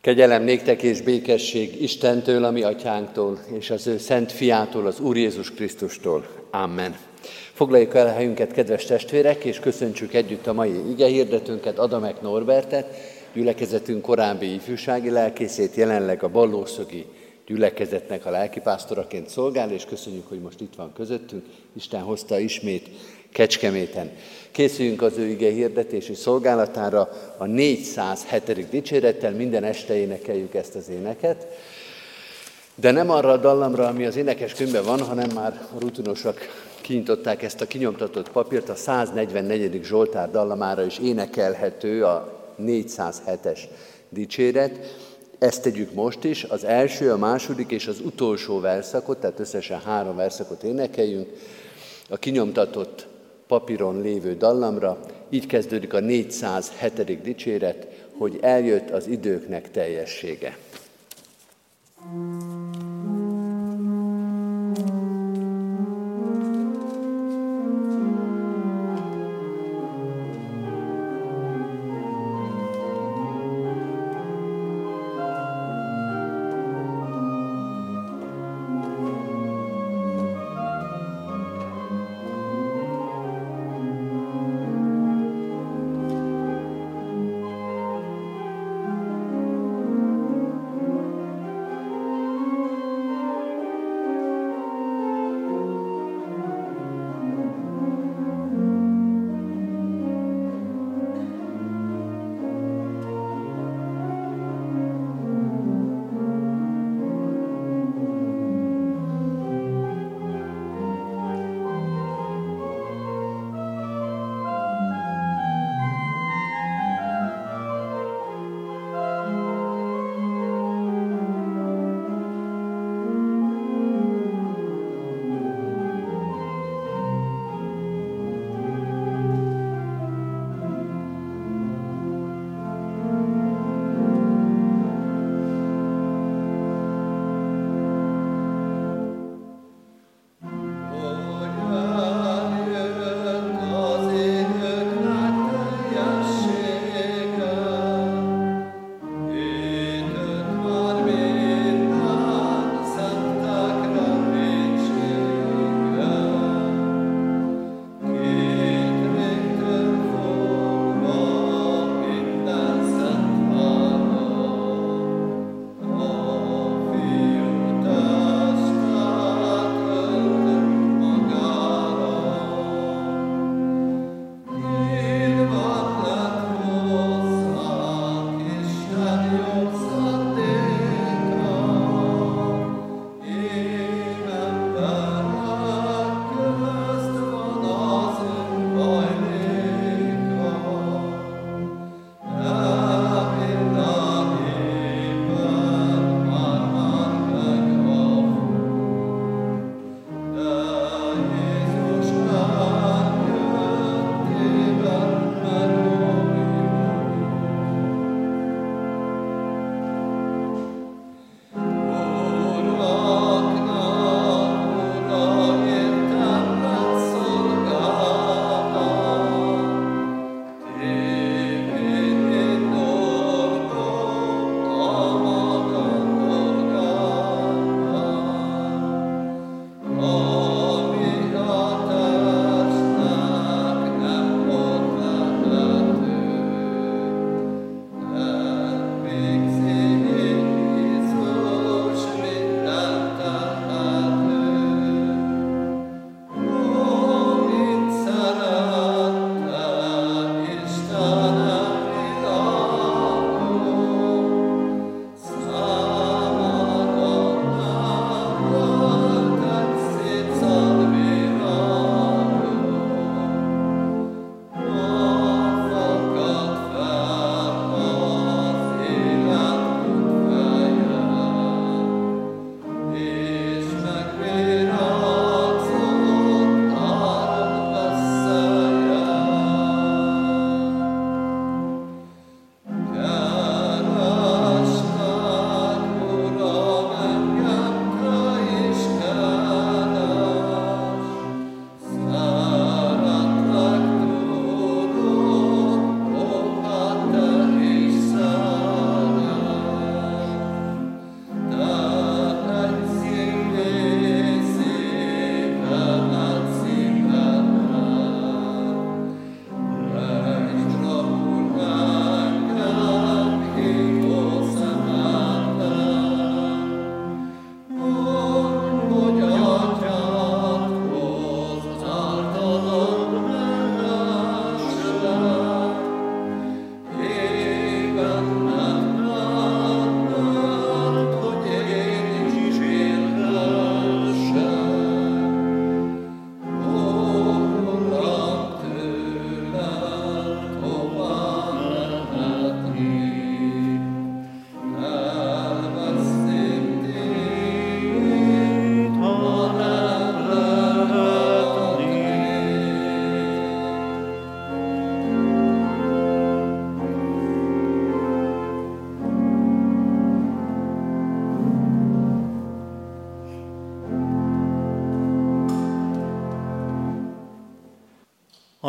Kegyelem néktek és békesség Istentől, ami atyánktól, és az ő szent fiától, az Úr Jézus Krisztustól. Amen. Foglaljuk el a helyünket, kedves testvérek, és köszöntsük együtt a mai igehirdetőnket, Adamek Norbertet, gyülekezetünk korábbi ifjúsági lelkészét, jelenleg a Ballószögi gyülekezetnek a lelkipásztoraként szolgál, és köszönjük, hogy most itt van közöttünk. Isten hozta ismét Kecskeméten. Készüljünk az ő ige hirdetési szolgálatára a 407. dicsérettel, minden este énekeljük ezt az éneket. De nem arra a dallamra, ami az énekes könyvben van, hanem már a rutinosak kinyitották ezt a kinyomtatott papírt, a 144. Zsoltár dallamára is énekelhető a 407-es dicséret. Ezt tegyük most is, az első, a második és az utolsó verszakot, tehát összesen három verszakot énekeljünk. A kinyomtatott papíron lévő dallamra. Így kezdődik a 407. dicséret, hogy eljött az időknek teljessége. Mm.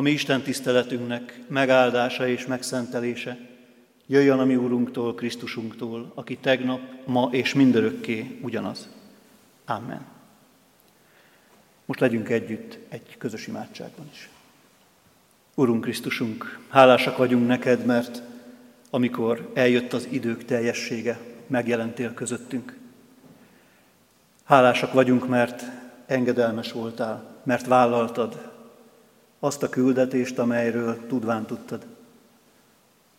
A mi Isten tiszteletünknek megáldása és megszentelése jöjjön a mi Úrunktól, Krisztusunktól, aki tegnap, ma és mindörökké ugyanaz. Amen. Most legyünk együtt egy közös imádságban is. Urunk Krisztusunk, hálásak vagyunk neked, mert amikor eljött az idők teljessége, megjelentél közöttünk. Hálásak vagyunk, mert engedelmes voltál, mert vállaltad azt a küldetést, amelyről tudván tudtad.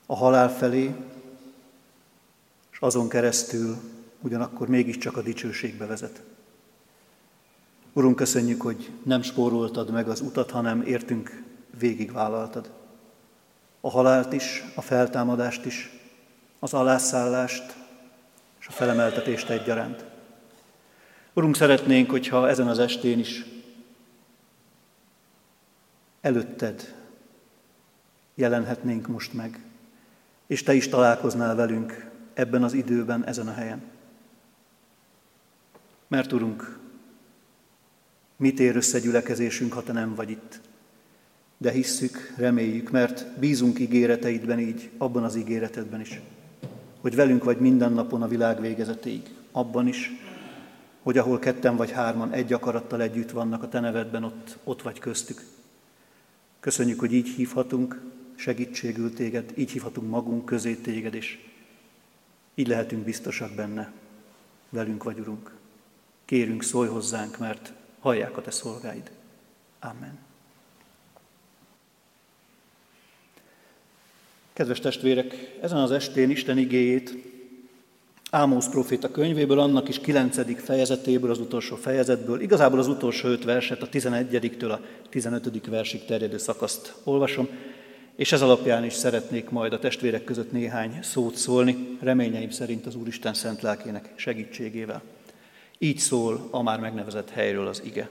A halál felé, és azon keresztül ugyanakkor mégiscsak a dicsőségbe vezet. Urunk, köszönjük, hogy nem spóroltad meg az utat, hanem értünk végigvállaltad. A halált is, a feltámadást is, az alászállást és a felemeltetést egyaránt. Urunk, szeretnénk, hogyha ezen az estén is előtted jelenhetnénk most meg, és Te is találkoznál velünk ebben az időben, ezen a helyen. Mert Urunk, mit ér össze gyülekezésünk, ha Te nem vagy itt? De hisszük, reméljük, mert bízunk ígéreteidben így, abban az ígéretedben is, hogy velünk vagy minden napon a világ végezetéig, abban is, hogy ahol ketten vagy hárman egy akarattal együtt vannak a Te nevedben, ott, ott vagy köztük. Köszönjük, hogy így hívhatunk segítségül téged, így hívhatunk magunk közé téged, és így lehetünk biztosak benne. Velünk vagy, Urunk. Kérünk, szólj hozzánk, mert hallják a Te szolgáid. Amen. Kedves testvérek, ezen az estén Isten igéjét Ámósz proféta könyvéből, annak is 9. fejezetéből, az utolsó fejezetből, igazából az utolsó öt verset, a 11-től a 15. versig terjedő szakaszt olvasom, és ez alapján is szeretnék majd a testvérek között néhány szót szólni, reményeim szerint az Úristen szent lelkének segítségével. Így szól a már megnevezett helyről az ige.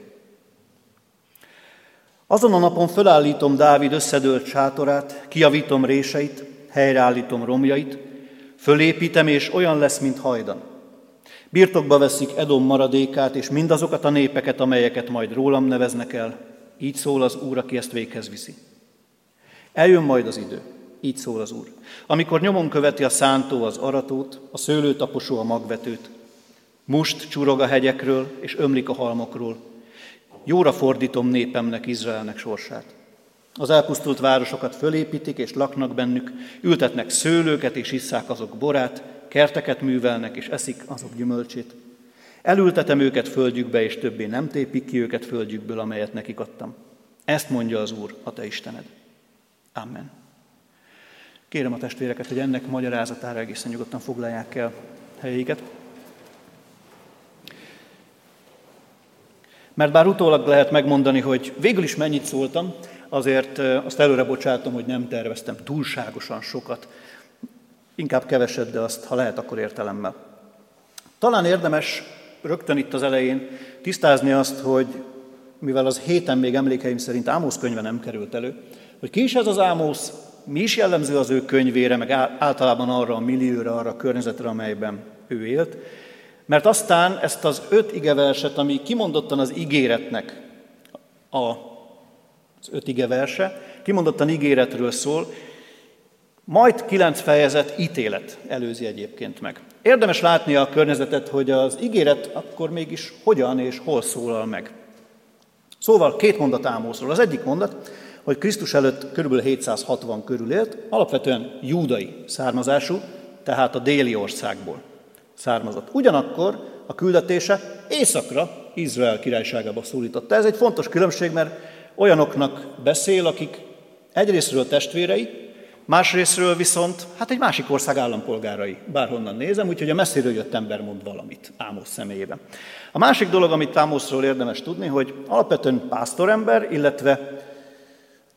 Azon a napon fölállítom Dávid összedőlt sátorát, kiavítom réseit, helyreállítom romjait, Fölépítem, és olyan lesz, mint hajdan. Birtokba veszik Edom maradékát, és mindazokat a népeket, amelyeket majd rólam neveznek el. Így szól az Úr, aki ezt véghez viszi. Eljön majd az idő, így szól az Úr, amikor nyomon követi a szántó az aratót, a szőlőtaposó a magvetőt. Must csurog a hegyekről, és ömlik a halmokról. Jóra fordítom népemnek, Izraelnek sorsát. Az elpusztult városokat fölépítik és laknak bennük, ültetnek szőlőket és isszák azok borát, kerteket művelnek és eszik azok gyümölcsét. Elültetem őket földjükbe, és többé nem tépik ki őket földjükből, amelyet nekik adtam. Ezt mondja az Úr, a te Istened. Amen. Kérem a testvéreket, hogy ennek magyarázatára egészen nyugodtan foglalják el helyeiket. Mert bár utólag lehet megmondani, hogy végül is mennyit szóltam, azért azt előre bocsátom, hogy nem terveztem túlságosan sokat, inkább keveset, de azt, ha lehet, akkor értelemmel. Talán érdemes rögtön itt az elején tisztázni azt, hogy mivel az héten még emlékeim szerint Ámosz könyve nem került elő, hogy ki is ez az Ámosz, mi is jellemző az ő könyvére, meg általában arra a millióra, arra a környezetre, amelyben ő élt. Mert aztán ezt az öt igeverset, ami kimondottan az ígéretnek a az öt ige verse, kimondottan ígéretről szól, majd kilenc fejezet ítélet előzi egyébként meg. Érdemes látni a környezetet, hogy az ígéret akkor mégis hogyan és hol szólal meg. Szóval két mondat Ámószról. Az egyik mondat, hogy Krisztus előtt kb. 760 körül élt, alapvetően júdai származású, tehát a déli országból származott. Ugyanakkor a küldetése északra, Izrael királyságába szólította. Ez egy fontos különbség, mert olyanoknak beszél, akik egyrésztről testvérei, másrésztről viszont hát egy másik ország állampolgárai, bárhonnan nézem, úgyhogy a messziről jött ember mond valamit Ámosz személyében. A másik dolog, amit Ámoszról érdemes tudni, hogy alapvetően pásztorember, illetve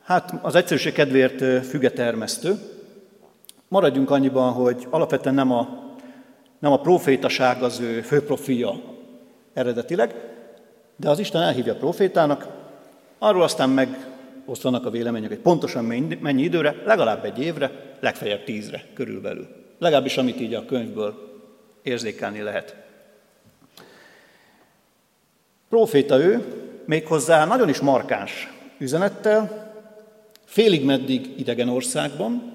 hát az egyszerűség kedvéért fügetermesztő. Maradjunk annyiban, hogy alapvetően nem a, nem a profétaság az ő főprofilja eredetileg, de az Isten elhívja profétának, Arról aztán megoszlanak a vélemények, hogy pontosan mennyi időre, legalább egy évre, legfeljebb tízre körülbelül. Legalábbis amit így a könyvből érzékelni lehet. Proféta ő, méghozzá nagyon is markáns üzenettel, félig meddig idegen országban,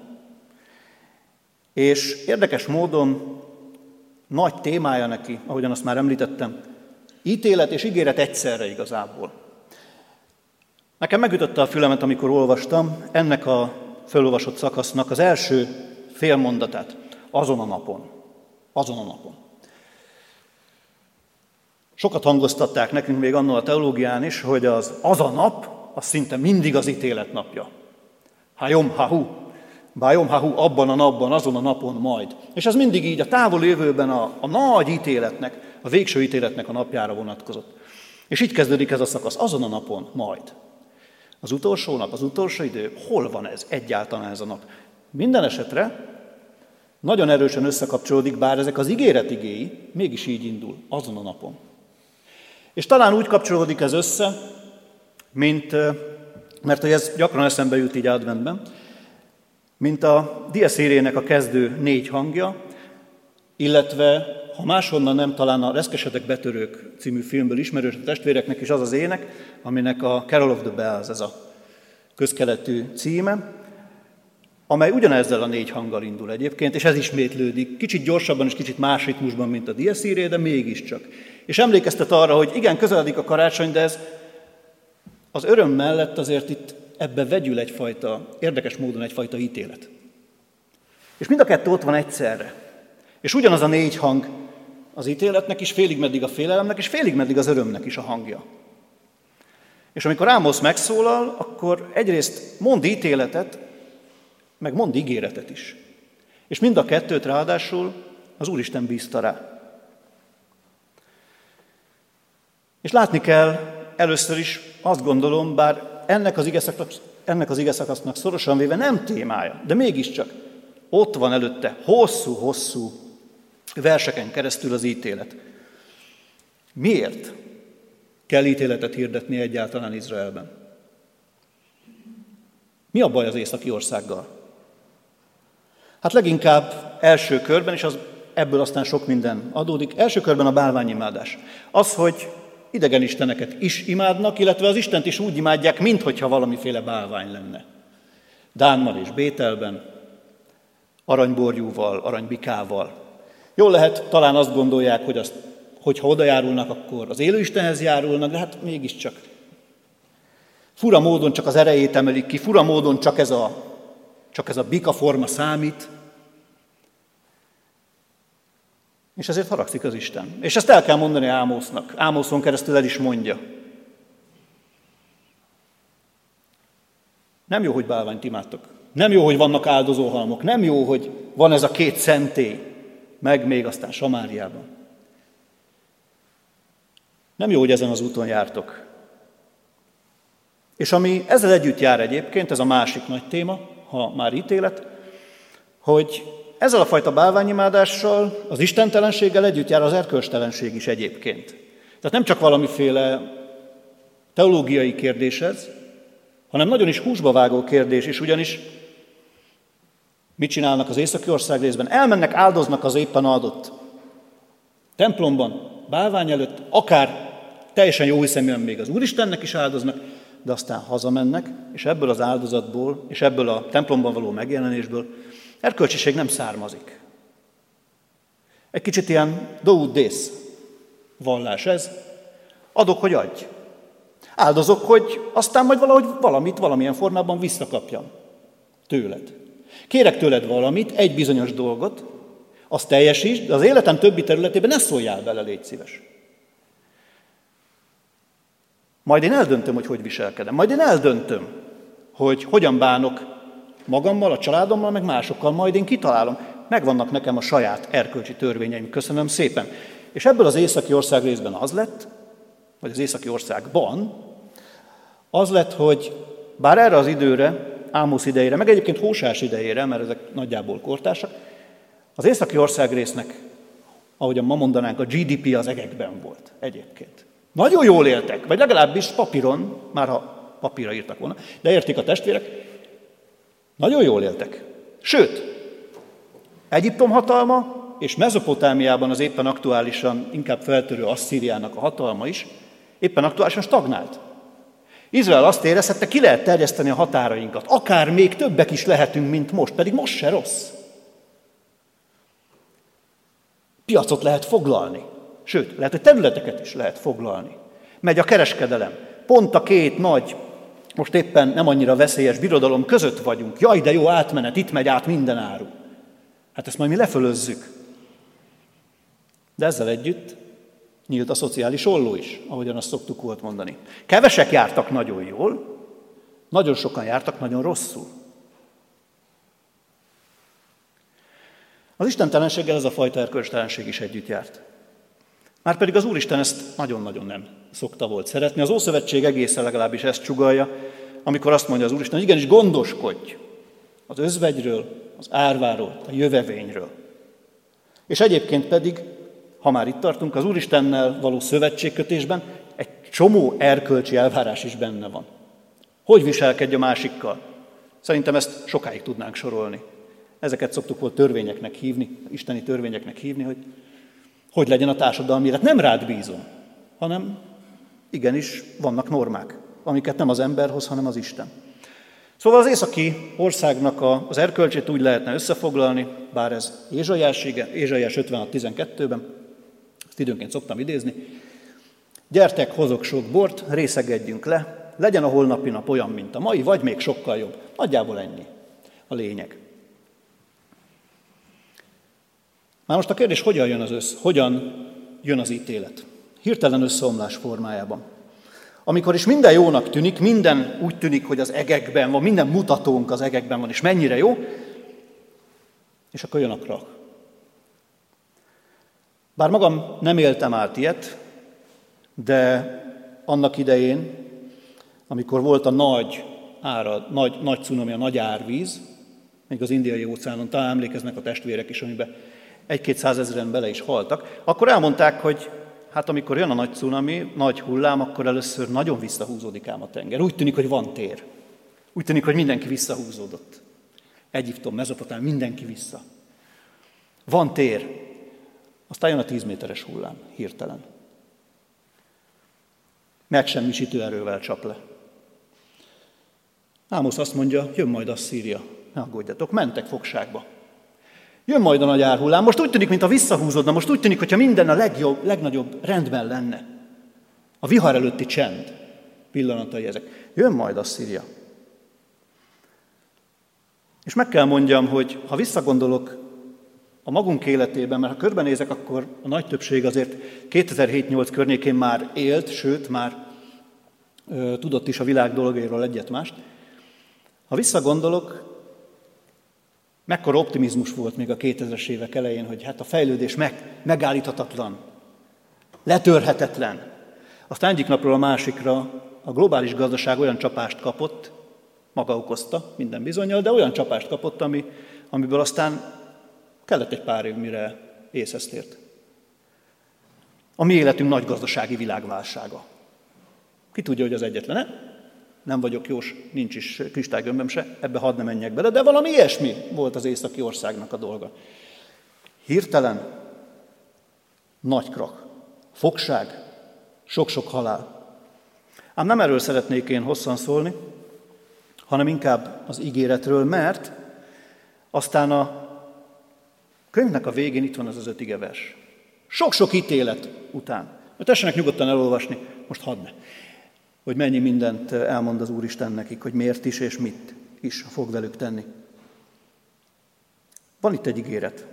és érdekes módon nagy témája neki, ahogyan azt már említettem, ítélet és ígéret egyszerre igazából. Nekem megütötte a fülemet, amikor olvastam ennek a felolvasott szakasznak az első félmondatát. Azon a napon. Azon a napon. Sokat hangoztatták nekünk még annól a teológián is, hogy az, az a nap, az szinte mindig az ítélet napja. Hajom, hahu, bájom, hahu, abban a napban, azon a napon majd. És ez mindig így a távol jövőben a, a nagy ítéletnek, a végső ítéletnek a napjára vonatkozott. És így kezdődik ez a szakasz, azon a napon majd. Az utolsó nap, az utolsó idő, hol van ez egyáltalán ez a nap? Minden esetre nagyon erősen összekapcsolódik, bár ezek az ígéret igéi, mégis így indul, azon a napon. És talán úgy kapcsolódik ez össze, mint, mert hogy ez gyakran eszembe jut így adventben, mint a diaszérének a kezdő négy hangja, illetve ha máshonnan nem, talán a Reszkesetek betörők című filmből ismerős a testvéreknek is az az ének, aminek a Carol of the Bells ez a közkeletű címe, amely ugyanezzel a négy hanggal indul egyébként, és ez ismétlődik, kicsit gyorsabban és kicsit más ritmusban, mint a diaszíré, de mégiscsak. És emlékeztet arra, hogy igen, közeledik a karácsony, de ez az öröm mellett azért itt ebbe vegyül egyfajta, érdekes módon egyfajta ítélet. És mind a kettő ott van egyszerre. És ugyanaz a négy hang az ítéletnek is, félig meddig a félelemnek, és félig meddig az örömnek is a hangja. És amikor Ámosz megszólal, akkor egyrészt mond ítéletet, meg mond ígéretet is. És mind a kettőt ráadásul az Úristen bízta rá. És látni kell először is, azt gondolom, bár ennek az igeszakasznak, ennek az igeszakasznak szorosan véve nem témája, de mégiscsak ott van előtte hosszú-hosszú verseken keresztül az ítélet. Miért kell ítéletet hirdetni egyáltalán Izraelben? Mi a baj az északi országgal? Hát leginkább első körben, és az, ebből aztán sok minden adódik, első körben a bálványimádás. Az, hogy idegen isteneket is imádnak, illetve az Istent is úgy imádják, minthogyha valamiféle bálvány lenne. Dánmal és Bételben, aranyborjúval, aranybikával. Jól lehet, talán azt gondolják, hogy azt, hogyha oda járulnak, akkor az élőistenhez járulnak, de hát mégiscsak. Fura módon csak az erejét emelik ki, fura módon csak ez a, csak ez a bika forma számít, És ezért haragszik az Isten. És ezt el kell mondani Ámosznak. Ámoszon keresztül el is mondja. Nem jó, hogy bálványt imádtok. Nem jó, hogy vannak áldozóhalmok. Nem jó, hogy van ez a két szentély, meg még aztán Samáriában. Nem jó, hogy ezen az úton jártok. És ami ezzel együtt jár egyébként, ez a másik nagy téma, ha már ítélet, hogy ezzel a fajta bálványimádással, az istentelenséggel együtt jár az erkölcstelenség is egyébként. Tehát nem csak valamiféle teológiai kérdés ez, hanem nagyon is húsba vágó kérdés is, ugyanis mit csinálnak az északi ország részben? Elmennek, áldoznak az éppen adott templomban, bálvány előtt, akár teljesen jó hiszeműen még az Úristennek is áldoznak, de aztán hazamennek, és ebből az áldozatból, és ebből a templomban való megjelenésből Erkölcsiség nem származik. Egy kicsit ilyen do dész vallás ez. Adok, hogy adj. Áldozok, hogy aztán majd valahogy valamit, valamilyen formában visszakapjam tőled. Kérek tőled valamit, egy bizonyos dolgot, azt teljesítsd, de az életem többi területében ne szóljál bele, légy szíves. Majd én eldöntöm, hogy hogy viselkedem. Majd én eldöntöm, hogy hogyan bánok magammal, a családommal, meg másokkal, majd én kitalálom. Megvannak nekem a saját erkölcsi törvényeim, köszönöm szépen. És ebből az északi ország részben az lett, vagy az északi országban, az lett, hogy bár erre az időre, Ámosz idejére, meg egyébként Hósás idejére, mert ezek nagyjából kortársak, az északi ország résznek, ahogyan ma mondanánk, a GDP az egekben volt egyébként. Nagyon jól éltek, vagy legalábbis papíron, már ha papírra írtak volna, de értik a testvérek, nagyon jól éltek. Sőt, Egyiptom hatalma és Mezopotámiában az éppen aktuálisan inkább feltörő Asszíriának a hatalma is éppen aktuálisan stagnált. Izrael azt érezhette, ki lehet terjeszteni a határainkat. Akár még többek is lehetünk, mint most, pedig most se rossz. Piacot lehet foglalni. Sőt, lehet, hogy területeket is lehet foglalni. Megy a kereskedelem. Pont a két nagy, most éppen nem annyira veszélyes birodalom között vagyunk. Jaj, de jó átmenet, itt megy át minden áru. Hát ezt majd mi lefölözzük. De ezzel együtt nyílt a szociális olló is, ahogyan azt szoktuk volt mondani. Kevesek jártak nagyon jól, nagyon sokan jártak nagyon rosszul. Az istentelenséggel ez a fajta erkölcstelenség is együtt járt. Márpedig az Úristen ezt nagyon-nagyon nem szokta volt szeretni. Az Ószövetség egészen legalábbis ezt csugalja, amikor azt mondja az Úristen, hogy igenis gondoskodj az özvegyről, az árváról, a jövevényről. És egyébként pedig, ha már itt tartunk, az Úristennel való szövetségkötésben egy csomó erkölcsi elvárás is benne van. Hogy viselkedj a másikkal? Szerintem ezt sokáig tudnánk sorolni. Ezeket szoktuk volt törvényeknek hívni, isteni törvényeknek hívni, hogy hogy legyen a társadalmi élet. Nem rád bízom, hanem igenis vannak normák, amiket nem az ember hoz, hanem az Isten. Szóval az északi országnak az erkölcsét úgy lehetne összefoglalni, bár ez Ézsaiásége, Ézsaiás 56.12-ben, ezt időnként szoktam idézni, gyertek, hozok sok bort, részegedjünk le, legyen a holnapi nap olyan, mint a mai, vagy még sokkal jobb. Nagyjából ennyi a lényeg. Már most a kérdés, hogyan jön az össz, hogyan jön az ítélet? Hirtelen összeomlás formájában. Amikor is minden jónak tűnik, minden úgy tűnik, hogy az egekben van, minden mutatónk az egekben van, és mennyire jó, és akkor jön a krak. Bár magam nem éltem át ilyet, de annak idején, amikor volt a nagy ára, nagy, nagy cunami, a nagy árvíz, még az indiai óceánon, talán emlékeznek a testvérek is, amiben egy-két százezeren bele is haltak, akkor elmondták, hogy hát amikor jön a nagy cunami, nagy hullám, akkor először nagyon visszahúzódik ám a tenger. Úgy tűnik, hogy van tér. Úgy tűnik, hogy mindenki visszahúzódott. Egyiptom, Mezopotám, mindenki vissza. Van tér. Aztán jön a tíz méteres hullám, hirtelen. Megsemmisítő erővel csap le. Ámosz azt mondja, jön majd a Szíria. Ne aggódjatok, mentek fogságba. Jön majd a nagy árhullám. Most úgy tűnik, mintha visszahúzódna, most úgy tűnik, hogyha minden a legjobb, legnagyobb rendben lenne. A vihar előtti csend pillanatai ezek. Jön majd a Szíria. És meg kell mondjam, hogy ha visszagondolok a magunk életében, mert ha körbenézek, akkor a nagy többség azért 2007-8 környékén már élt, sőt, már ö, tudott is a világ dolgairól egyet-mást. Ha visszagondolok, Mekkora optimizmus volt még a 2000-es évek elején, hogy hát a fejlődés meg, megállíthatatlan, letörhetetlen. Aztán egyik napról a másikra a globális gazdaság olyan csapást kapott, maga okozta minden bizonyal, de olyan csapást kapott, ami, amiből aztán kellett egy pár év, mire észhez tért. A mi életünk nagy gazdasági világválsága. Ki tudja, hogy az egyetlen? nem vagyok jós, nincs is kristálygömböm se, ebbe hadd ne menjek bele, de valami ilyesmi volt az északi országnak a dolga. Hirtelen nagy krak, fogság, sok-sok halál. Ám nem erről szeretnék én hosszan szólni, hanem inkább az ígéretről, mert aztán a könyvnek a végén itt van az az öt igevers. Sok-sok ítélet után. Tessenek nyugodtan elolvasni, most hadd ne hogy mennyi mindent elmond az Úristen nekik, hogy miért is és mit is fog velük tenni. Van itt egy ígéret,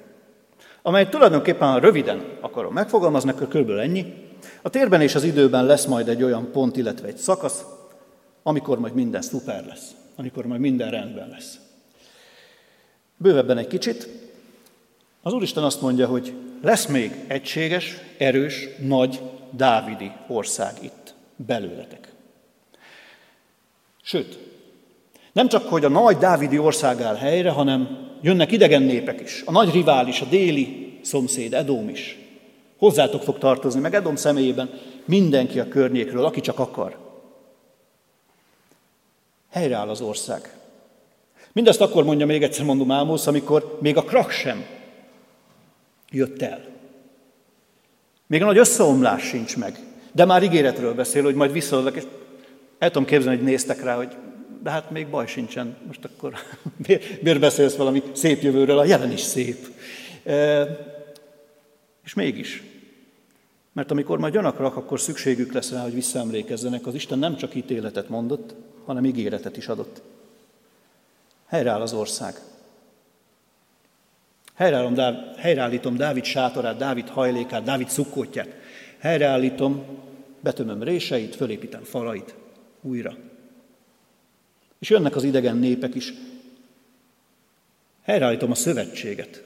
amely tulajdonképpen, röviden akarom megfogalmazni, akkor kb. ennyi. A térben és az időben lesz majd egy olyan pont, illetve egy szakasz, amikor majd minden szuper lesz, amikor majd minden rendben lesz. Bővebben egy kicsit, az Úristen azt mondja, hogy lesz még egységes, erős, nagy, dávidi ország itt, belőletek. Sőt, nem csak, hogy a nagy Dávidi ország áll helyre, hanem jönnek idegen népek is. A nagy rivális, a déli szomszéd, Edóm is. Hozzátok fog tartozni, meg Edom személyében mindenki a környékről, aki csak akar. Helyreáll az ország. Mindezt akkor mondja még egyszer, mondom Ámosz, amikor még a krak sem jött el. Még a nagy összeomlás sincs meg. De már ígéretről beszél, hogy majd visszaadok, és El tudom képzelni, hogy néztek rá, hogy de hát még baj sincsen, most akkor miért beszélsz valami szép jövőről, a jelen is szép. E, és mégis, mert amikor majd jönnek rak, akkor szükségük lesz rá, hogy visszaemlékezzenek, az Isten nem csak ítéletet mondott, hanem ígéretet is adott. Helyreáll az ország. Helyreállítom, helyreállítom Dávid sátorát, Dávid hajlékát, Dávid szukkótját. Helyreállítom, betömöm réseit, fölépítem falait újra. És jönnek az idegen népek is. Helyreállítom a szövetséget,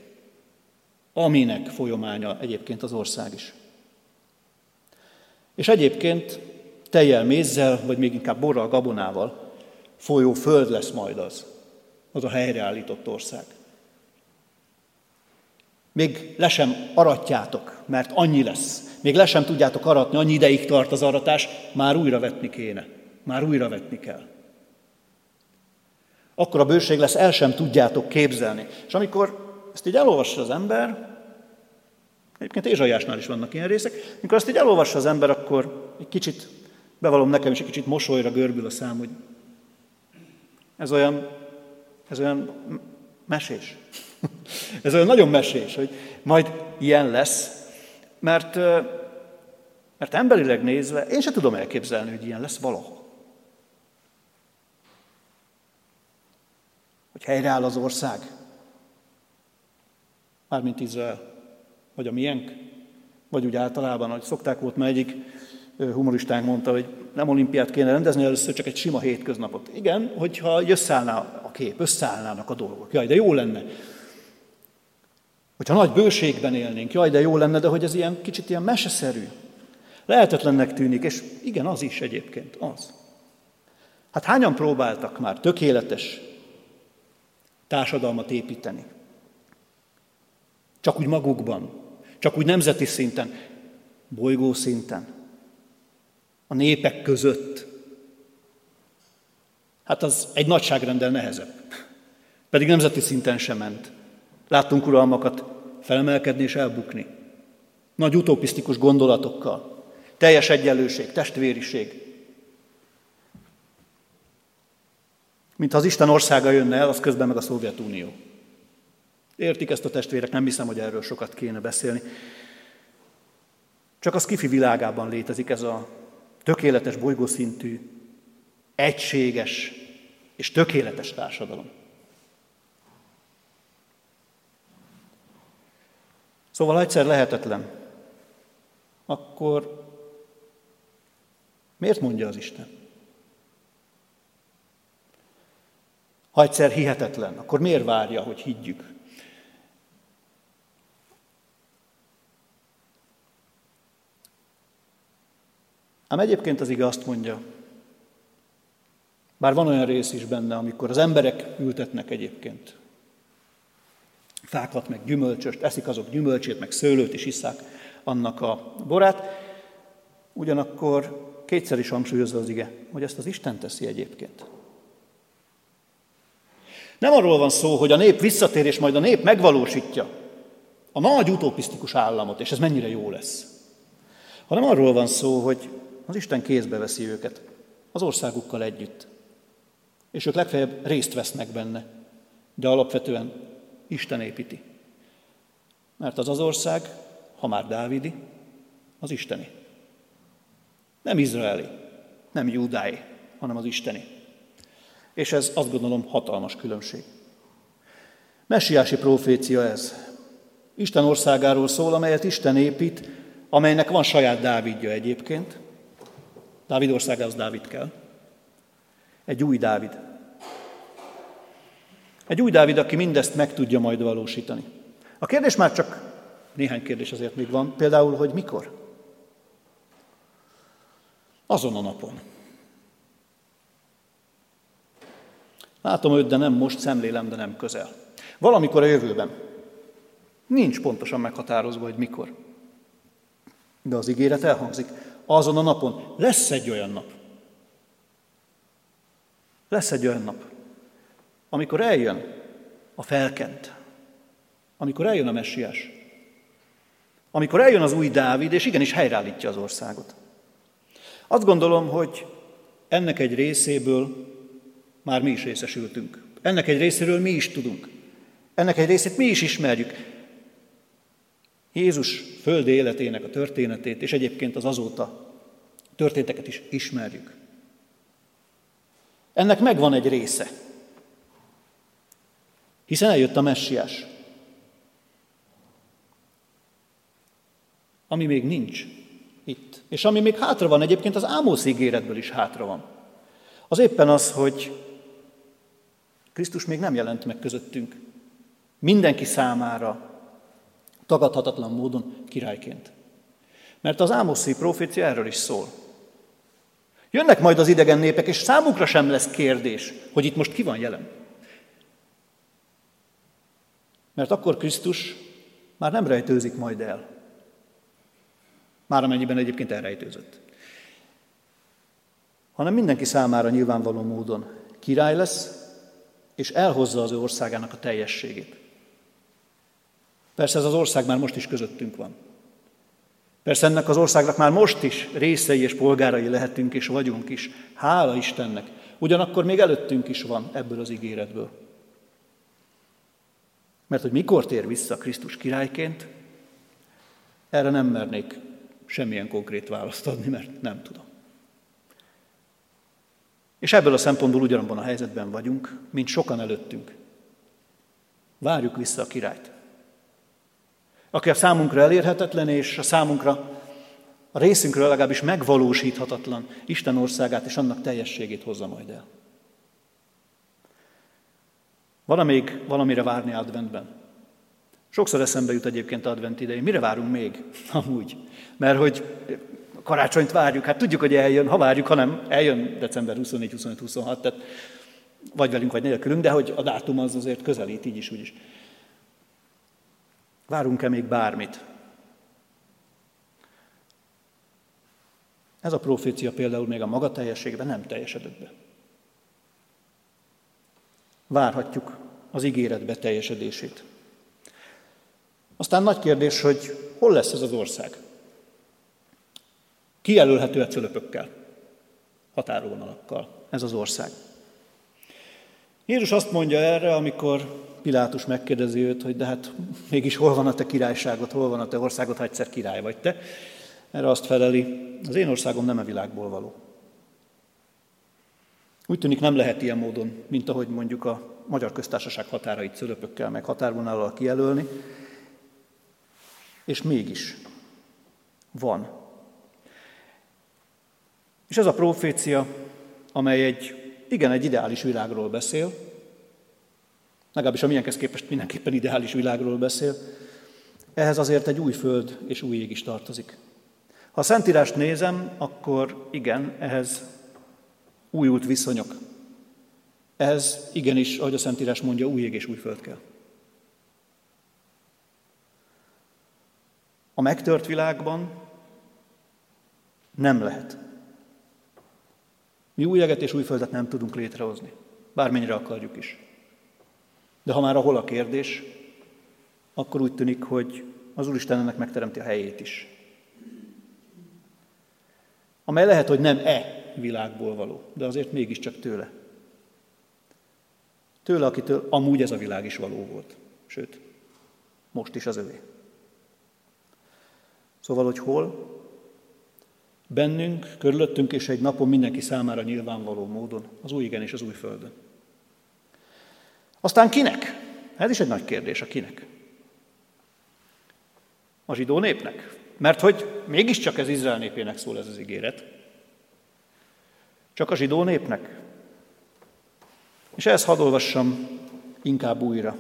aminek folyamánya egyébként az ország is. És egyébként tejjel, mézzel, vagy még inkább borral, gabonával folyó föld lesz majd az, az a helyreállított ország. Még le sem aratjátok, mert annyi lesz. Még le sem tudjátok aratni, annyi ideig tart az aratás, már újra vetni kéne. Már újra vetni kell. Akkor a bőség lesz, el sem tudjátok képzelni. És amikor ezt így elolvassa az ember, egyébként Ézsaiásnál is vannak ilyen részek, amikor ezt így elolvassa az ember, akkor egy kicsit, bevallom nekem is, egy kicsit mosolyra görbül a szám, hogy ez olyan, ez olyan mesés. Ez olyan nagyon mesés, hogy majd ilyen lesz, mert, mert emberileg nézve én sem tudom elképzelni, hogy ilyen lesz valahol. Hogy helyreáll az ország, mármint Izrael, vagy a miénk, vagy úgy általában, hogy szokták volt, mert egyik humoristánk mondta, hogy nem olimpiát kéne rendezni, először csak egy sima hétköznapot. Igen, hogyha összeállná a kép, összeállnának a dolgok. Jaj, de jó lenne. Hogyha nagy bőségben élnénk, jaj, de jó lenne, de hogy ez ilyen kicsit ilyen meseszerű. Lehetetlennek tűnik, és igen, az is egyébként, az. Hát hányan próbáltak már tökéletes társadalmat építeni? Csak úgy magukban, csak úgy nemzeti szinten, bolygó szinten, a népek között. Hát az egy nagyságrendel nehezebb. Pedig nemzeti szinten sem ment. Láttunk uralmakat felemelkedni és elbukni. Nagy utopisztikus gondolatokkal. Teljes egyenlőség, testvériség. Mint ha az Isten országa jönne el, az közben meg a Szovjetunió. Értik ezt a testvérek, nem hiszem, hogy erről sokat kéne beszélni. Csak az kifi világában létezik ez a tökéletes bolygószintű, egységes és tökéletes társadalom. Szóval egyszer lehetetlen, akkor miért mondja az Isten? Ha egyszer hihetetlen, akkor miért várja, hogy higgyük? Ám egyébként az ige azt mondja, bár van olyan rész is benne, amikor az emberek ültetnek egyébként fákat, meg gyümölcsöst, eszik azok gyümölcsét, meg szőlőt, és iszák annak a borát. Ugyanakkor kétszer is hangsúlyozza az ige, hogy ezt az Isten teszi egyébként. Nem arról van szó, hogy a nép visszatér, és majd a nép megvalósítja a nagy utopisztikus államot, és ez mennyire jó lesz. Hanem arról van szó, hogy az Isten kézbe veszi őket, az országukkal együtt. És ők legfeljebb részt vesznek benne, de alapvetően Isten építi. Mert az az ország, ha már Dávidi, az isteni. Nem izraeli, nem judái, hanem az isteni. És ez azt gondolom hatalmas különbség. Messiási profécia ez. Isten országáról szól, amelyet Isten épít, amelynek van saját Dávidja egyébként. Dávid országához Dávid kell. Egy új Dávid, egy új Dávid, aki mindezt meg tudja majd valósítani. A kérdés már csak néhány kérdés azért még van, például, hogy mikor? Azon a napon. Látom őt, de nem most, szemlélem, de nem közel. Valamikor a jövőben. Nincs pontosan meghatározva, hogy mikor. De az ígéret elhangzik. Azon a napon lesz egy olyan nap. Lesz egy olyan nap. Amikor eljön a felkent, amikor eljön a messiás, amikor eljön az új Dávid, és igenis helyreállítja az országot. Azt gondolom, hogy ennek egy részéből már mi is részesültünk. Ennek egy részéről mi is tudunk. Ennek egy részét mi is ismerjük. Jézus földi életének a történetét, és egyébként az azóta történteket is ismerjük. Ennek megvan egy része. Hiszen eljött a messiás. Ami még nincs itt. És ami még hátra van, egyébként az Ámosz ígéretből is hátra van. Az éppen az, hogy Krisztus még nem jelent meg közöttünk. Mindenki számára tagadhatatlan módon királyként. Mert az Ámoszi profécia erről is szól. Jönnek majd az idegen népek, és számukra sem lesz kérdés, hogy itt most ki van jelen. Mert akkor Krisztus már nem rejtőzik majd el. Már amennyiben egyébként elrejtőzött. Hanem mindenki számára nyilvánvaló módon király lesz, és elhozza az ő országának a teljességét. Persze ez az ország már most is közöttünk van. Persze ennek az országnak már most is részei és polgárai lehetünk és vagyunk is. Hála Istennek. Ugyanakkor még előttünk is van ebből az ígéretből. Mert hogy mikor tér vissza Krisztus királyként, erre nem mernék semmilyen konkrét választ adni, mert nem tudom. És ebből a szempontból ugyanabban a helyzetben vagyunk, mint sokan előttünk. Várjuk vissza a királyt. Aki a számunkra elérhetetlen, és a számunkra a részünkről legalábbis megvalósíthatatlan Isten országát és annak teljességét hozza majd el. Van még valamire várni adventben? Sokszor eszembe jut egyébként advent idején. Mire várunk még? Amúgy. Mert hogy karácsonyt várjuk, hát tudjuk, hogy eljön, ha várjuk, ha nem, eljön december 24, 25, 26, tehát vagy velünk, vagy nélkülünk, de hogy a dátum az azért közelít, így is, úgy is. Várunk-e még bármit? Ez a profécia például még a maga teljességben nem teljesedett be. Várhatjuk az ígéret beteljesedését. Aztán nagy kérdés, hogy hol lesz ez az ország? Kijelölhető-e cölöpökkel, határvonalakkal ez az ország? Jézus azt mondja erre, amikor Pilátus megkérdezi őt, hogy de hát mégis hol van a te királyságot, hol van a te országot, ha egyszer király vagy te. Erre azt feleli, az én országom nem a világból való. Úgy tűnik nem lehet ilyen módon, mint ahogy mondjuk a Magyar Köztársaság határait szölöpökkel, meg határvonallal kijelölni, és mégis van. És ez a profécia, amely egy, igen, egy ideális világról beszél, legalábbis a milyenkhez képest mindenképpen ideális világról beszél, ehhez azért egy új föld és új ég is tartozik. Ha a Szentírást nézem, akkor igen, ehhez újult viszonyok. Ehhez igenis, ahogy a Szentírás mondja, új ég és új föld kell. A megtört világban nem lehet. Mi új eget és új földet nem tudunk létrehozni, bármennyire akarjuk is. De ha már ahol a kérdés, akkor úgy tűnik, hogy az Úristen ennek megteremti a helyét is. Amely lehet, hogy nem e világból való, de azért mégiscsak tőle. Tőle, akitől amúgy ez a világ is való volt. Sőt, most is az övé. Szóval, hogy hol? Bennünk, körülöttünk és egy napon mindenki számára nyilvánvaló módon, az új igen és az új földön. Aztán kinek? Ez is egy nagy kérdés, a kinek? A zsidó népnek. Mert hogy mégiscsak ez Izrael népének szól ez az ígéret. Csak a zsidó népnek. És ezt hadd olvassam inkább újra.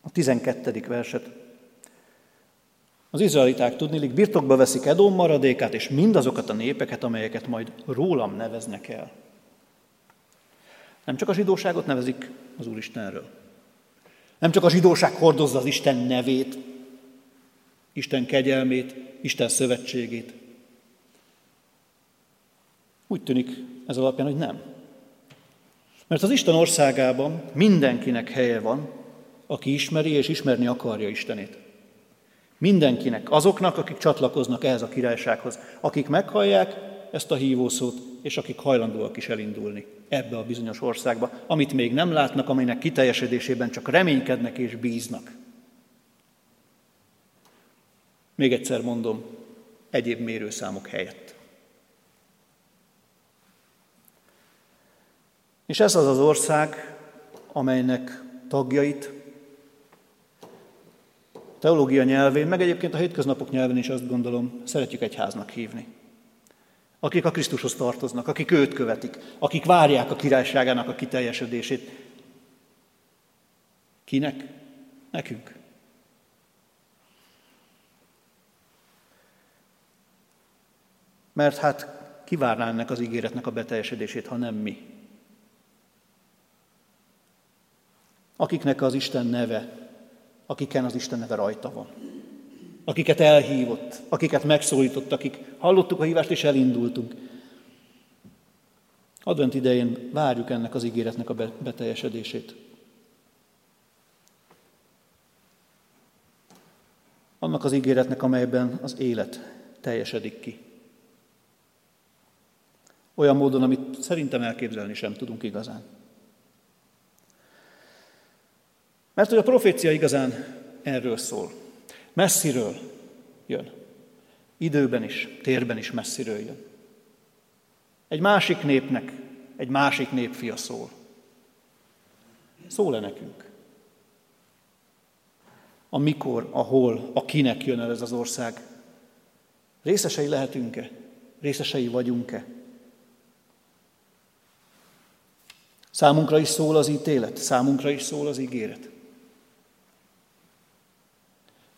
A 12. verset. Az izraeliták tudnilik birtokba veszik Edom maradékát, és mindazokat a népeket, amelyeket majd rólam neveznek el. Nem csak a zsidóságot nevezik az Úristenről. Nem csak a zsidóság hordozza az Isten nevét, Isten kegyelmét, Isten szövetségét. Úgy tűnik ez alapján, hogy nem. Mert az Isten országában mindenkinek helye van, aki ismeri és ismerni akarja Istenét. Mindenkinek, azoknak, akik csatlakoznak ehhez a királysághoz, akik meghallják ezt a hívószót, és akik hajlandóak is elindulni ebbe a bizonyos országba, amit még nem látnak, amelynek kiteljesedésében csak reménykednek és bíznak. Még egyszer mondom, egyéb mérőszámok helyett. És ez az az ország, amelynek tagjait teológia nyelvén, meg egyébként a hétköznapok nyelven is azt gondolom, szeretjük egyháznak hívni. Akik a Krisztushoz tartoznak, akik őt követik, akik várják a királyságának a kiteljesedését. Kinek? Nekünk. Mert hát kivárná ennek az ígéretnek a beteljesedését, ha nem mi. Akiknek az Isten neve, akiken az Isten neve rajta van. Akiket elhívott, akiket megszólított, akik hallottuk a hívást és elindultunk. Advent idején várjuk ennek az ígéretnek a beteljesedését. Annak az ígéretnek, amelyben az élet teljesedik ki. Olyan módon, amit szerintem elképzelni sem tudunk igazán. Mert hogy a profécia igazán erről szól. Messziről jön. Időben is, térben is messziről jön. Egy másik népnek, egy másik népfia szól. Szól-e nekünk? A mikor, a hol, a kinek jön el ez az ország? Részesei lehetünk-e? Részesei vagyunk-e? Számunkra is szól az ítélet, számunkra is szól az ígéret.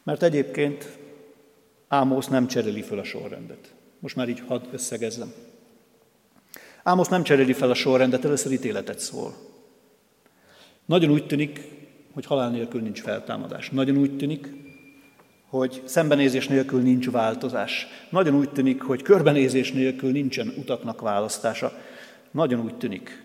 Mert egyébként Ámosz nem cseréli fel a sorrendet. Most már így hadd összegezzem. Ámosz nem cseréli fel a sorrendet, először ítéletet szól. Nagyon úgy tűnik, hogy halál nélkül nincs feltámadás. Nagyon úgy tűnik, hogy szembenézés nélkül nincs változás. Nagyon úgy tűnik, hogy körbenézés nélkül nincsen utaknak választása. Nagyon úgy tűnik,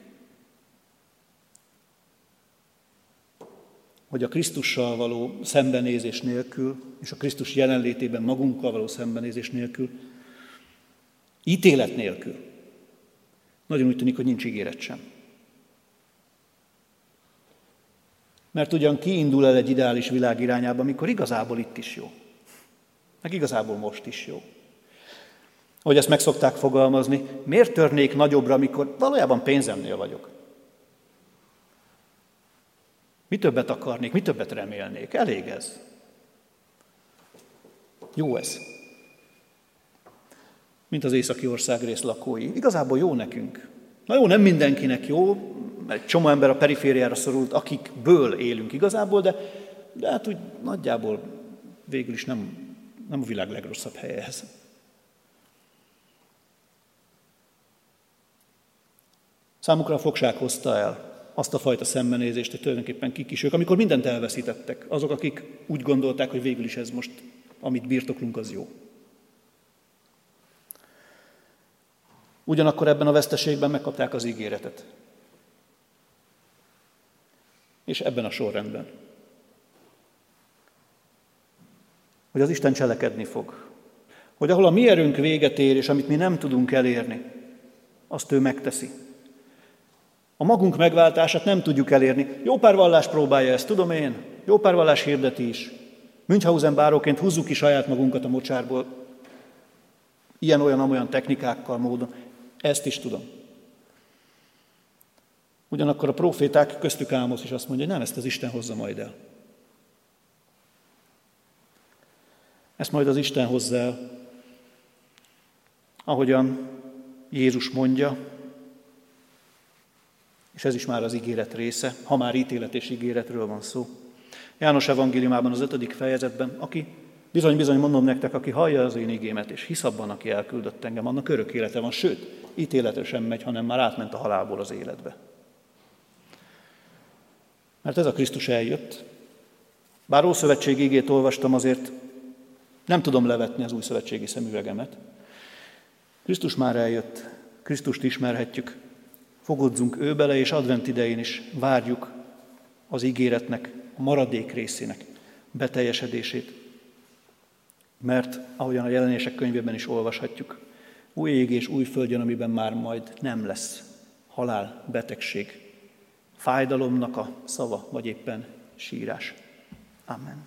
hogy a Krisztussal való szembenézés nélkül, és a Krisztus jelenlétében magunkkal való szembenézés nélkül, ítélet nélkül, nagyon úgy tűnik, hogy nincs ígéret sem. Mert ugyan kiindul el egy ideális világ irányába, amikor igazából itt is jó. Meg igazából most is jó. Hogy ezt meg szokták fogalmazni, miért törnék nagyobbra, amikor valójában pénzemnél vagyok? Mi többet akarnék, mi többet remélnék? Elég ez. Jó ez. Mint az északi országrész lakói. Igazából jó nekünk. Na jó, nem mindenkinek jó, mert csomó ember a perifériára szorult, akikből élünk igazából, de, de hát úgy nagyjából végül is nem, nem a világ legrosszabb helye ez. Számukra a fogság hozta el azt a fajta szembenézést, hogy tulajdonképpen kik is ők, amikor mindent elveszítettek. Azok, akik úgy gondolták, hogy végül is ez most, amit birtoklunk, az jó. Ugyanakkor ebben a veszteségben megkapták az ígéretet. És ebben a sorrendben. Hogy az Isten cselekedni fog. Hogy ahol a mi erőnk véget ér, és amit mi nem tudunk elérni, azt ő megteszi. A magunk megváltását nem tudjuk elérni. Jó pár vallás próbálja ezt, tudom én. Jó pár vallás hirdeti is. Münchhausen báróként húzzuk ki saját magunkat a mocsárból. Ilyen-olyan-olyan technikákkal, módon. Ezt is tudom. Ugyanakkor a proféták, köztük Ámosz is azt mondja, hogy nem, ezt az Isten hozza majd el. Ezt majd az Isten hozza el, ahogyan Jézus mondja, és ez is már az ígéret része, ha már ítélet és ígéretről van szó. János evangéliumában az ötödik fejezetben, aki bizony-bizony mondom nektek, aki hallja az én igémet, és hisz abban, aki elküldött engem, annak örök élete van, sőt, ítéletre sem megy, hanem már átment a halálból az életbe. Mert ez a Krisztus eljött. Bár Ószövetség ígét olvastam, azért nem tudom levetni az új szövetségi szemüvegemet. Krisztus már eljött, Krisztust ismerhetjük, Fogodzunk ő bele, és advent idején is várjuk az ígéretnek, a maradék részének beteljesedését. Mert ahogyan a jelenések könyvében is olvashatjuk, új ég és új földjön, amiben már majd nem lesz halál, betegség, fájdalomnak a szava, vagy éppen sírás. Amen.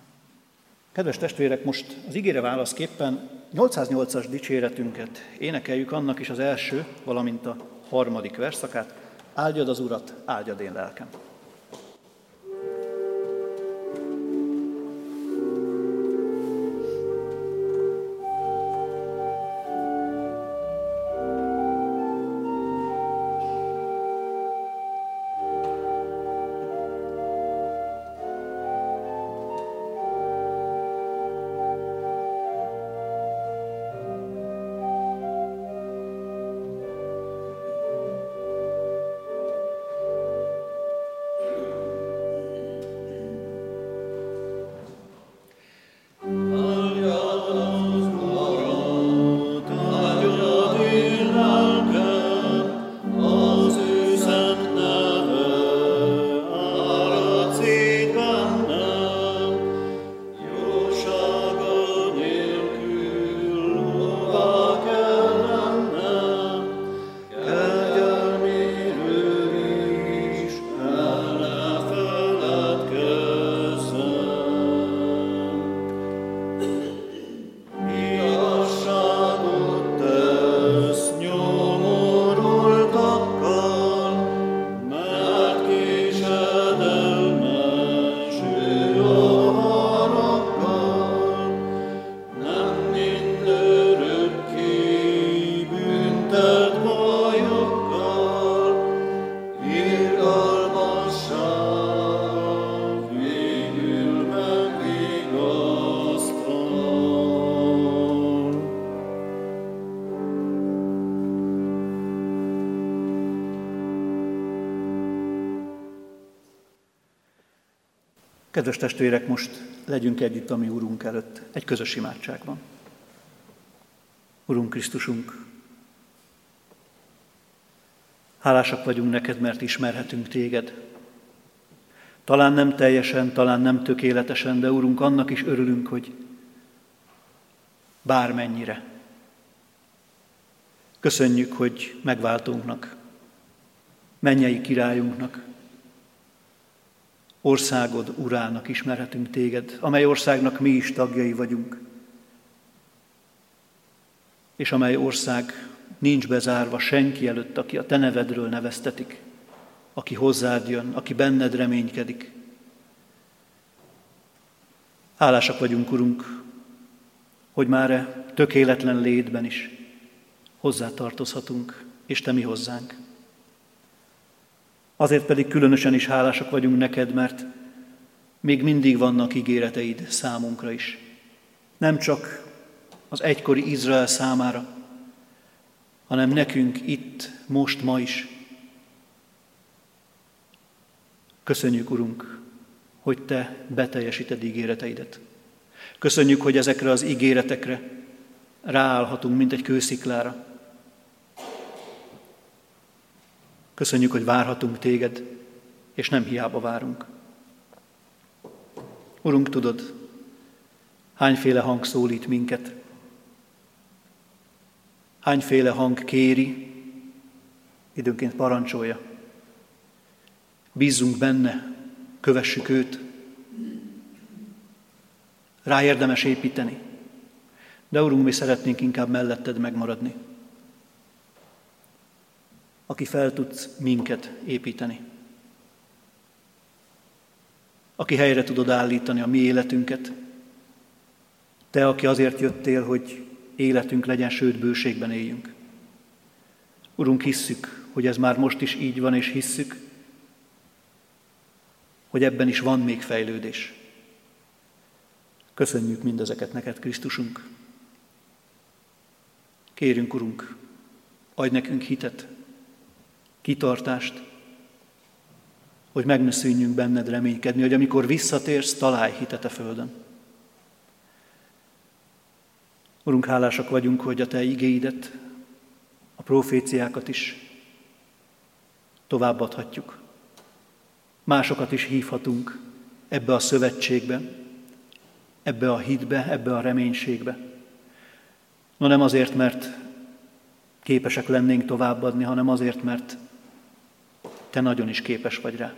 Kedves testvérek, most az ígére válaszképpen 808-as dicséretünket énekeljük, annak is az első, valamint a harmadik verszakát. Áldjad az Urat, áldjad én lelkem. Kedves testvérek, most legyünk együtt a mi Urunk előtt, egy közös imádságban. Urunk Krisztusunk, hálásak vagyunk neked, mert ismerhetünk téged. Talán nem teljesen, talán nem tökéletesen, de Urunk, annak is örülünk, hogy bármennyire. Köszönjük, hogy megváltunknak, mennyei királyunknak, országod urának ismerhetünk téged, amely országnak mi is tagjai vagyunk, és amely ország nincs bezárva senki előtt, aki a te nevedről neveztetik, aki hozzád jön, aki benned reménykedik. Hálásak vagyunk, Urunk, hogy már e tökéletlen létben is hozzátartozhatunk, és Te mi hozzánk. Azért pedig különösen is hálásak vagyunk neked, mert még mindig vannak ígéreteid számunkra is. Nem csak az egykori Izrael számára, hanem nekünk itt, most, ma is. Köszönjük, Urunk, hogy Te beteljesíted ígéreteidet. Köszönjük, hogy ezekre az ígéretekre ráállhatunk, mint egy kősziklára. Köszönjük, hogy várhatunk téged, és nem hiába várunk. Urunk, tudod, hányféle hang szólít minket, hányféle hang kéri, időnként parancsolja. Bízzunk benne, kövessük őt. Rá érdemes építeni. De Urunk, mi szeretnénk inkább melletted megmaradni aki fel tudsz minket építeni. Aki helyre tudod állítani a mi életünket. Te, aki azért jöttél, hogy életünk legyen, sőt bőségben éljünk. Urunk, hisszük, hogy ez már most is így van, és hisszük, hogy ebben is van még fejlődés. Köszönjük mindezeket neked, Krisztusunk. Kérünk, Urunk, adj nekünk hitet, kitartást, hogy meg ne szűnjünk benned reménykedni, hogy amikor visszatérsz, találj hitet a földön. Urunk, hálásak vagyunk, hogy a Te igéidet, a proféciákat is továbbadhatjuk. Másokat is hívhatunk ebbe a szövetségbe, ebbe a hitbe, ebbe a reménységbe. No nem azért, mert képesek lennénk továbbadni, hanem azért, mert te nagyon is képes vagy rá.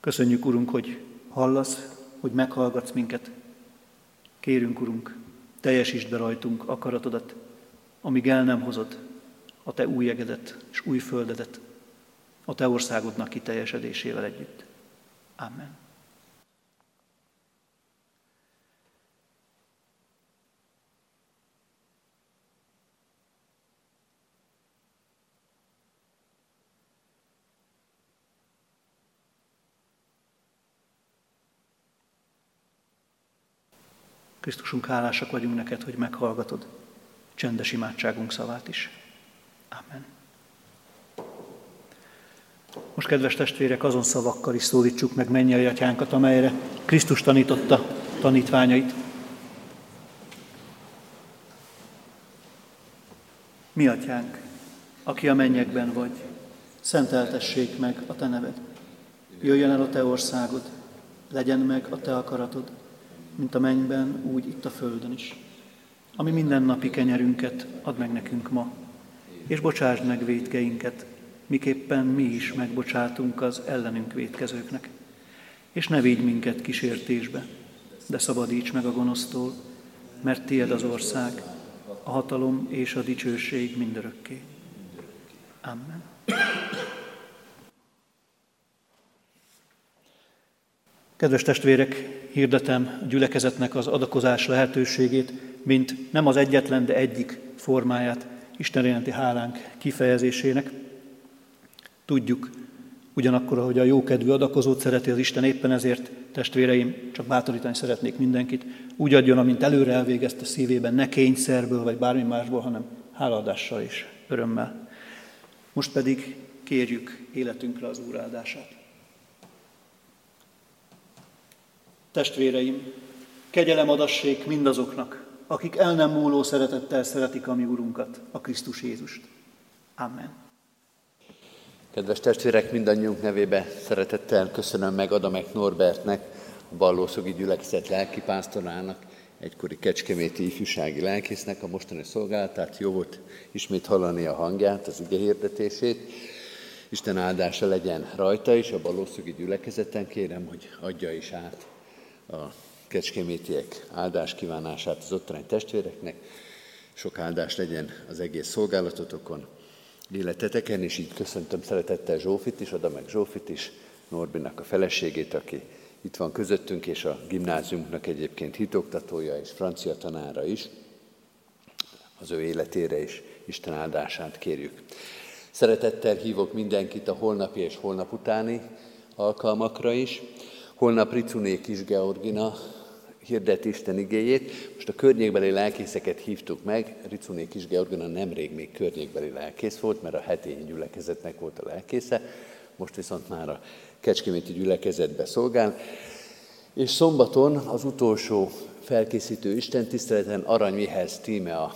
Köszönjük, Urunk, hogy hallasz, hogy meghallgatsz minket. Kérünk, Urunk, teljesítsd be rajtunk akaratodat, amíg el nem hozod a Te új egedet és új földedet a Te országodnak kiteljesedésével együtt. Amen. Krisztusunk, hálásak vagyunk neked, hogy meghallgatod csendes imádságunk szavát is. Amen. Most, kedves testvérek, azon szavakkal is szólítsuk meg mennyei atyánkat, amelyre Krisztus tanította tanítványait. Mi atyánk, aki a mennyekben vagy, szenteltessék meg a te neved. Jöjjön el a te országod, legyen meg a te akaratod, mint a mennyben, úgy itt a földön is. Ami mindennapi kenyerünket add meg nekünk ma, és bocsásd meg védkeinket, miképpen mi is megbocsátunk az ellenünk védkezőknek. És ne vigy minket kísértésbe, de szabadíts meg a gonosztól, mert tied az ország, a hatalom és a dicsőség mindörökké. Amen. Kedves testvérek, hirdetem a gyülekezetnek az adakozás lehetőségét, mint nem az egyetlen, de egyik formáját Isten jelenti hálánk kifejezésének. Tudjuk, ugyanakkor, hogy a jókedvű adakozót szereti az Isten, éppen ezért, testvéreim, csak bátorítani szeretnék mindenkit, úgy adjon, amint előre elvégezte szívében, ne kényszerből vagy bármi másból, hanem hálaadással és örömmel. Most pedig kérjük életünkre az Úr áldását. Testvéreim, kegyelem adassék mindazoknak, akik el nem múló szeretettel szeretik a mi Urunkat, a Krisztus Jézust. Amen. Kedves testvérek, mindannyiunk nevébe szeretettel köszönöm meg Adamek Norbertnek, a Ballószogi gyülekezet lelkipásztorának, egykori kecskeméti ifjúsági lelkésznek a mostani szolgálatát. Jó volt ismét hallani a hangját, az ige hirdetését. Isten áldása legyen rajta is, a Ballószogi gyülekezeten kérem, hogy adja is át a kecskemétiek áldás kívánását az ottani testvéreknek. Sok áldás legyen az egész szolgálatotokon, életeteken, és így köszöntöm szeretettel Zsófit is, oda meg Zsófit is, Norbinak a feleségét, aki itt van közöttünk, és a gimnáziumnak egyébként hitoktatója és francia tanára is. Az ő életére is Isten áldását kérjük. Szeretettel hívok mindenkit a holnapi és holnap utáni alkalmakra is. Holnap Ricuné Kis Georgina hirdet Isten igéjét. Most a környékbeli lelkészeket hívtuk meg. Ricuné Kis Georgina nemrég még környékbeli lelkész volt, mert a hetény gyülekezetnek volt a lelkésze. Most viszont már a Kecskeméti gyülekezetbe szolgál. És szombaton az utolsó felkészítő Isten tiszteleten Arany Mihez tíme a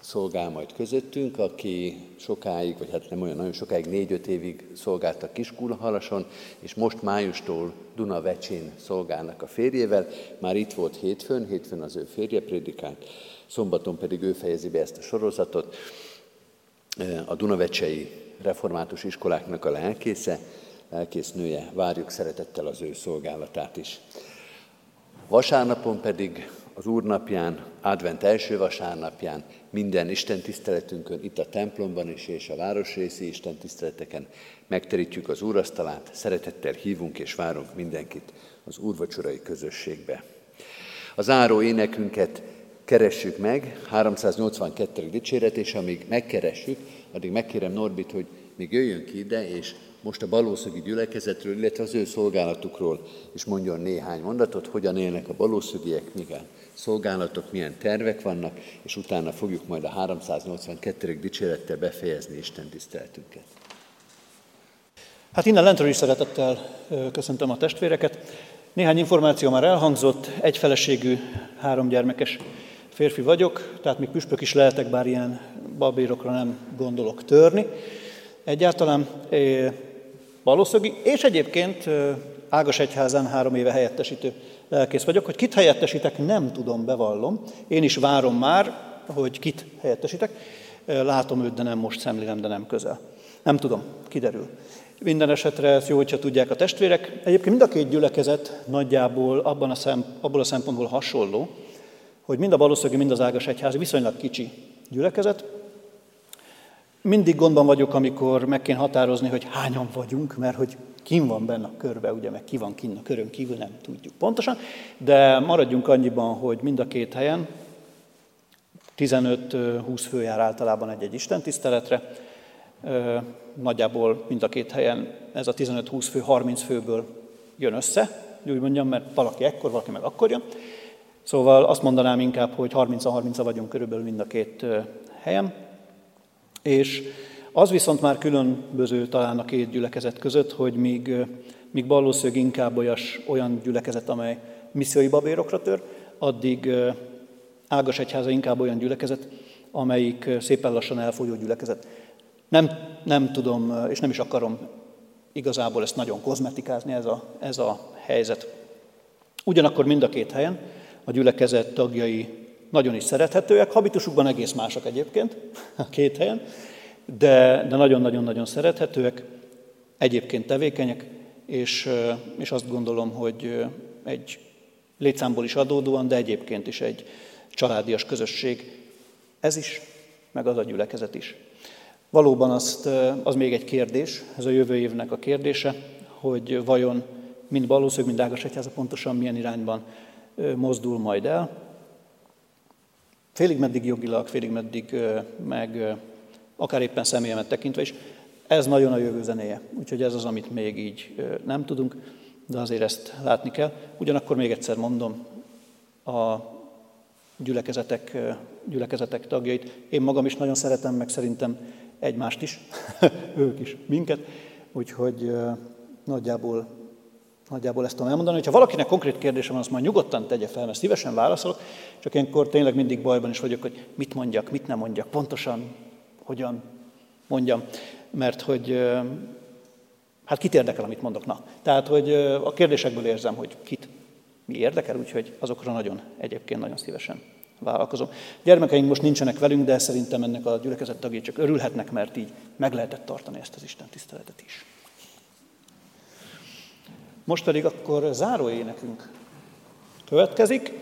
szolgál majd közöttünk, aki sokáig, vagy hát nem olyan nagyon sokáig, négy-öt évig szolgált a Kiskulhalason, és most májustól Dunavecsén szolgálnak a férjével. Már itt volt hétfőn, hétfőn az ő férje prédikált, szombaton pedig ő fejezi be ezt a sorozatot. A Dunavecsei református iskoláknak a lelkésze, lelkésznője, várjuk szeretettel az ő szolgálatát is. Vasárnapon pedig az Úr napján, advent első vasárnapján minden Isten tiszteletünkön, itt a templomban is és a városrészi Isten tiszteleteken megterítjük az úrasztalát, szeretettel hívunk és várunk mindenkit az úrvacsorai közösségbe. Az áró énekünket keressük meg, 382. dicséret, és amíg megkeressük, addig megkérem Norbit, hogy még jöjjön ki ide, és most a balószögi gyülekezetről, illetve az ő szolgálatukról is mondjon néhány mondatot, hogyan élnek a balószögiek, milyen szolgálatok, milyen tervek vannak, és utána fogjuk majd a 382. dicsérettel befejezni Isten tiszteletünket. Hát innen lentről is szeretettel köszöntöm a testvéreket. Néhány információ már elhangzott, egyfeleségű, három gyermekes férfi vagyok, tehát még püspök is lehetek, bár ilyen babérokra nem gondolok törni. Egyáltalán Balószögi, és egyébként Ágas Egyházán három éve helyettesítő lelkész vagyok. Hogy kit helyettesítek, nem tudom, bevallom. Én is várom már, hogy kit helyettesítek. Látom őt, de nem most szemlélem, de nem közel. Nem tudom, kiderül. Minden esetre ezt jó, hogyha tudják a testvérek. Egyébként mind a két gyülekezet nagyjából abban a szem, abból a szempontból hasonló, hogy mind a valószínűleg, mind az ágas egyházi viszonylag kicsi gyülekezet. Mindig gondban vagyok, amikor meg kell határozni, hogy hányan vagyunk, mert hogy kim van benne a körbe, ugye, meg ki van kinn a körön kívül, nem tudjuk pontosan, de maradjunk annyiban, hogy mind a két helyen 15-20 fő jár általában egy-egy istentiszteletre, nagyjából mind a két helyen ez a 15-20 fő, 30 főből jön össze, úgy mondjam, mert valaki ekkor, valaki meg akkor jön. Szóval azt mondanám inkább, hogy 30-30 vagyunk körülbelül mind a két helyen. És az viszont már különböző talán a két gyülekezet között, hogy míg, míg valószínűleg inkább olyas, olyan gyülekezet, amely missziói babérokra tör, addig Ágas Egyháza inkább olyan gyülekezet, amelyik szépen lassan elfolyó gyülekezet. Nem, nem tudom, és nem is akarom igazából ezt nagyon kozmetikázni, ez a, ez a helyzet. Ugyanakkor mind a két helyen a gyülekezet tagjai nagyon is szerethetőek, habitusukban egész mások egyébként a két helyen, de, de nagyon-nagyon-nagyon szerethetőek, egyébként tevékenyek, és, és azt gondolom, hogy egy létszámból is adódóan, de egyébként is egy családias közösség. Ez is, meg az a gyülekezet is. Valóban azt, az még egy kérdés, ez a jövő évnek a kérdése, hogy vajon mind valószínűleg, mind Ágas Egyháza pontosan milyen irányban mozdul majd el. Félig meddig jogilag, félig meddig meg akár éppen személyemet tekintve is. Ez nagyon a jövő zenéje, úgyhogy ez az, amit még így nem tudunk, de azért ezt látni kell. Ugyanakkor még egyszer mondom, a gyülekezetek, gyülekezetek tagjait. Én magam is nagyon szeretem, meg szerintem egymást is, ők is minket, úgyhogy nagyjából, nagyjából ezt tudom elmondani. Ha valakinek konkrét kérdése van, azt majd nyugodtan tegye fel, mert szívesen válaszolok, csak ilyenkor tényleg mindig bajban is vagyok, hogy mit mondjak, mit nem mondjak, pontosan hogyan mondjam, mert hogy hát kit érdekel, amit mondok. Na, tehát, hogy a kérdésekből érzem, hogy kit mi érdekel, úgyhogy azokra nagyon, egyébként nagyon szívesen vállalkozom. Gyermekeink most nincsenek velünk, de szerintem ennek a gyülekezet tagjai csak örülhetnek, mert így meg lehetett tartani ezt az Isten tiszteletet is. Most pedig akkor záróénekünk következik.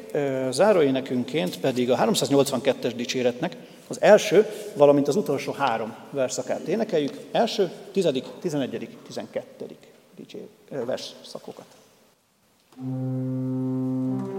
Záróénekünként pedig a 382-es dicséretnek az első, valamint az utolsó három verszakát énekeljük. Első, tizedik, tizenegyedik, tizenkettedik versszakokat. Mm.